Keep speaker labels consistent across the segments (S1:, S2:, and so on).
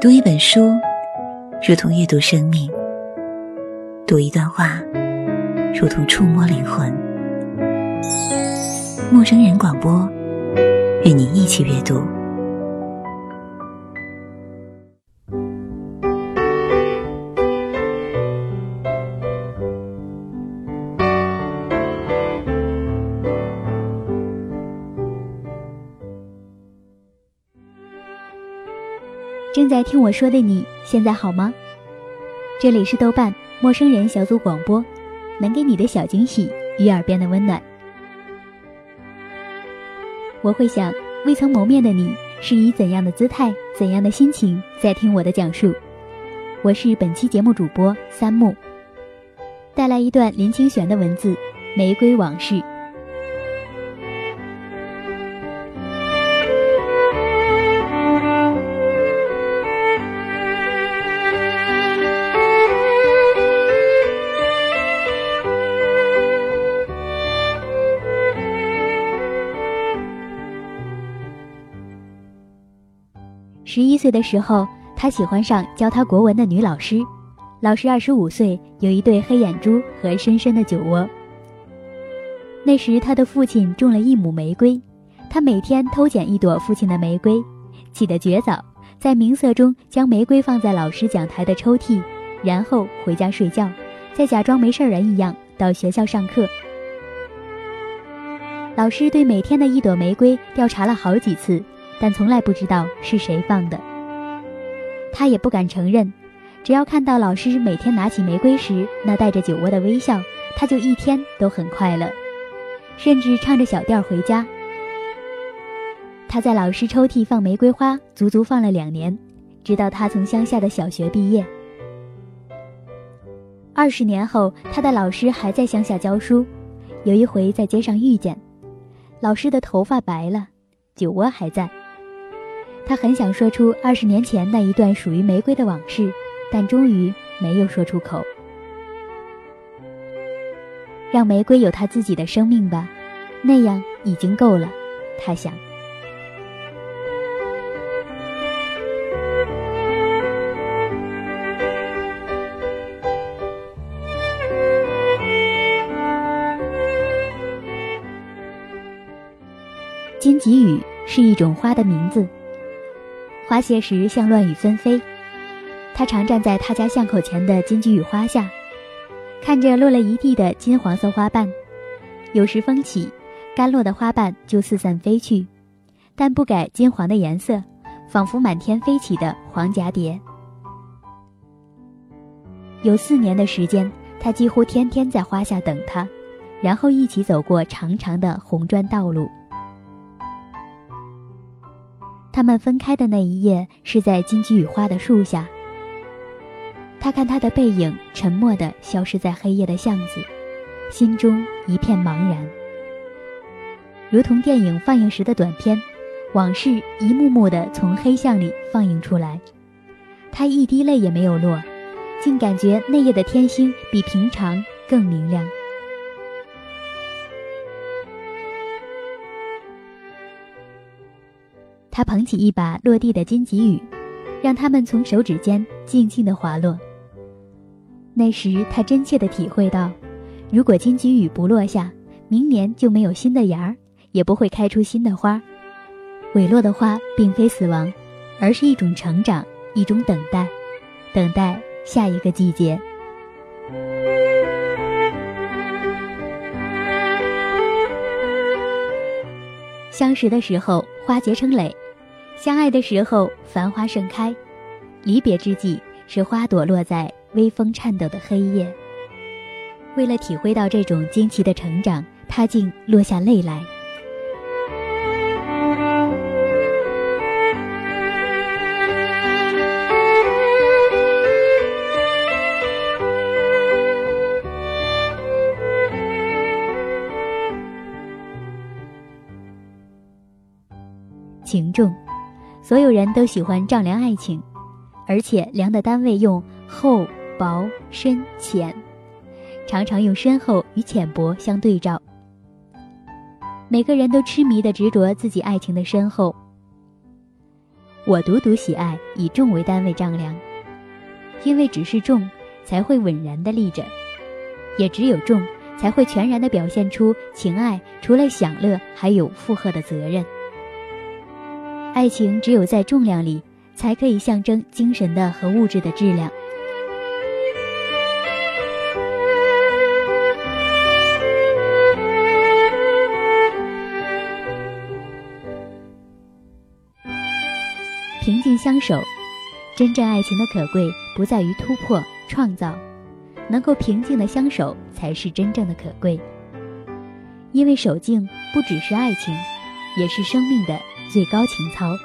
S1: 读一本书，如同阅读生命；读一段话，如同触摸灵魂。陌生人广播，与你一起阅读。
S2: 正在听我说的你，现在好吗？这里是豆瓣陌生人小组广播，能给你的小惊喜与耳边的温暖。我会想，未曾谋面的你是以怎样的姿态、怎样的心情在听我的讲述？我是本期节目主播三木，带来一段林清玄的文字《玫瑰往事》。十一岁的时候，他喜欢上教他国文的女老师。老师二十五岁，有一对黑眼珠和深深的酒窝。那时他的父亲种了一亩玫瑰，他每天偷捡一朵父亲的玫瑰，起得绝早，在明色中将玫瑰放在老师讲台的抽屉，然后回家睡觉，再假装没事人一样到学校上课。老师对每天的一朵玫瑰调查了好几次。但从来不知道是谁放的，他也不敢承认。只要看到老师每天拿起玫瑰时那带着酒窝的微笑，他就一天都很快乐，甚至唱着小调回家。他在老师抽屉放玫瑰花，足足放了两年，直到他从乡下的小学毕业。二十年后，他的老师还在乡下教书。有一回在街上遇见，老师的头发白了，酒窝还在。他很想说出二十年前那一段属于玫瑰的往事，但终于没有说出口。让玫瑰有它自己的生命吧，那样已经够了。他想。金棘雨是一种花的名字。花谢时像乱雨纷飞，他常站在他家巷口前的金菊雨花下，看着落了一地的金黄色花瓣。有时风起，干落的花瓣就四散飞去，但不改金黄的颜色，仿佛满天飞起的黄蛱蝶。有四年的时间，他几乎天天在花下等他，然后一起走过长长的红砖道路。他们分开的那一夜是在金鸡与花的树下。他看他的背影，沉默地消失在黑夜的巷子，心中一片茫然，如同电影放映时的短片，往事一幕幕地从黑巷里放映出来。他一滴泪也没有落，竟感觉那夜的天星比平常更明亮。他捧起一把落地的金棘雨，让它们从手指间静静地滑落。那时他真切地体会到，如果金棘雨不落下，明年就没有新的芽儿，也不会开出新的花。萎落的花并非死亡，而是一种成长，一种等待，等待下一个季节。相识的时候，花结成蕾。相爱的时候，繁花盛开；离别之际，是花朵落在微风颤抖的黑夜。为了体会到这种惊奇的成长，他竟落下泪来。所有人都喜欢丈量爱情，而且量的单位用厚、薄、深、浅，常常用深厚与浅薄相对照。每个人都痴迷的执着自己爱情的深厚。我独独喜爱以重为单位丈量，因为只是重，才会稳然的立着；也只有重，才会全然的表现出情爱除了享乐，还有负荷的责任。爱情只有在重量里，才可以象征精神的和物质的质量。平静相守，真正爱情的可贵不在于突破创造，能够平静的相守才是真正的可贵。因为守静不只是爱情，也是生命的最高情操。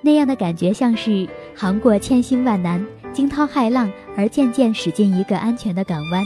S2: 那样的感觉像是航过千辛万难、惊涛骇浪，而渐渐驶进一个安全的港湾。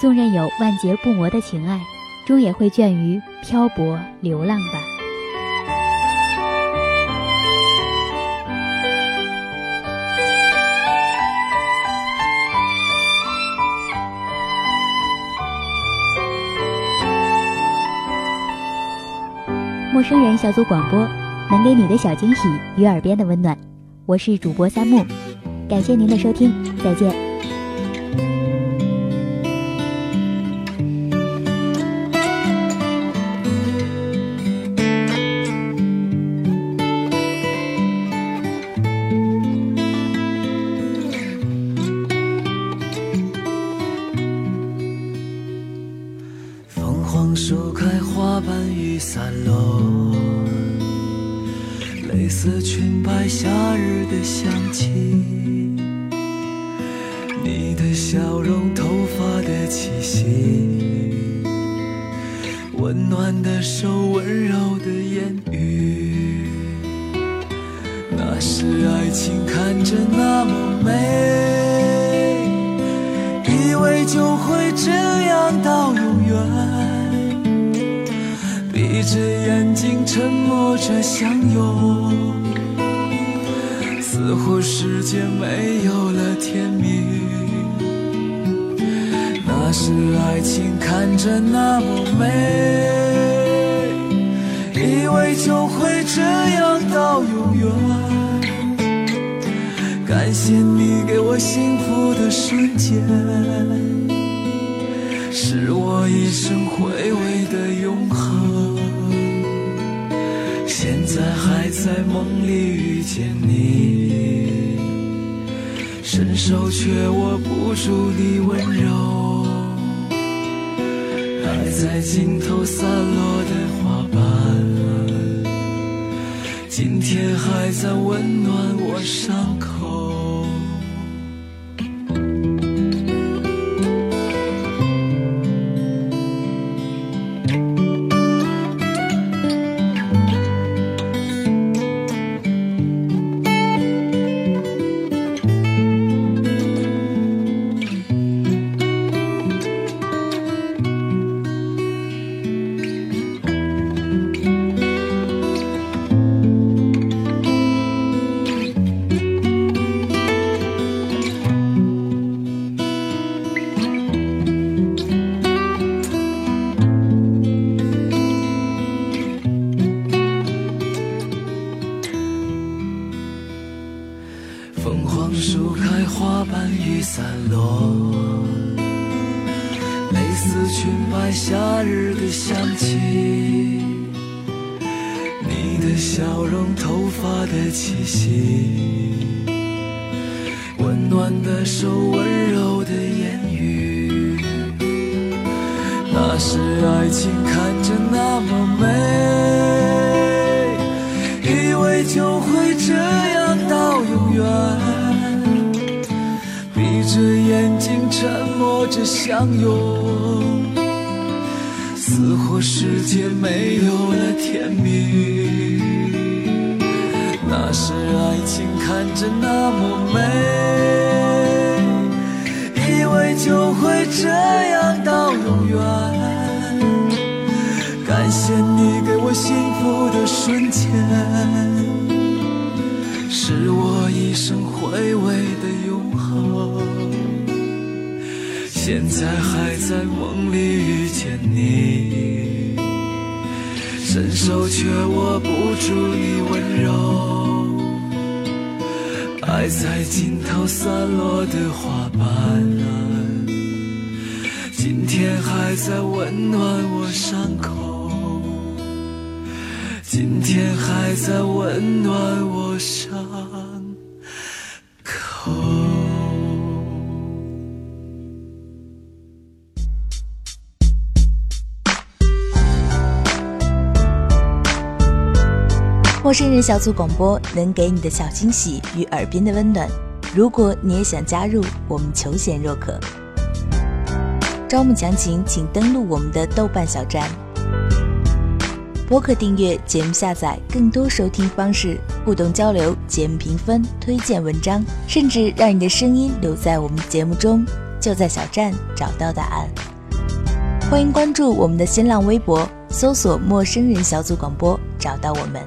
S2: 纵然有万劫不磨的情爱，终也会倦于漂泊流浪吧。陌生人小组广播，能给你的小惊喜与耳边的温暖。我是主播三木，感谢您的收听，再见。
S3: 散落，蕾丝裙摆夏日的香气，你的笑容头发的气息，温暖的手温柔的言语，那是爱情看着那么美，以为就闭着眼睛，沉默着相拥，似乎世界没有了甜蜜。那是爱情看着那么美，以为就会这样到永远。感谢你给我幸福的瞬间，是我一生回味的永恒。在还在梦里遇见你，伸手却握不住你温柔，爱在尽头散落的花瓣，今天还在温暖我伤口。笑容，头发的气息，温暖的手，温柔的言语，那是爱情，看着那么美，以为就会这样到永远，闭着眼睛，沉默着相拥。似乎世界没有了甜蜜，那是爱情看着那么美，以为就会这样到永远。感谢你给我幸福的瞬间，是我一生回味的永恒。现在还在梦里遇见你，伸手却握不住你温柔，爱在尽头散落的花瓣，今天还在温暖我伤口，今天还在温暖我伤。
S4: 陌生人小组广播能给你的小惊喜与耳边的温暖。如果你也想加入，我们求贤若渴。招募详情请登录我们的豆瓣小站。播客订阅、节目下载、更多收听方式、互动交流、节目评分、推荐文章，甚至让你的声音留在我们节目中，就在小站找到答案。欢迎关注我们的新浪微博，搜索“陌生人小组广播”，找到我们。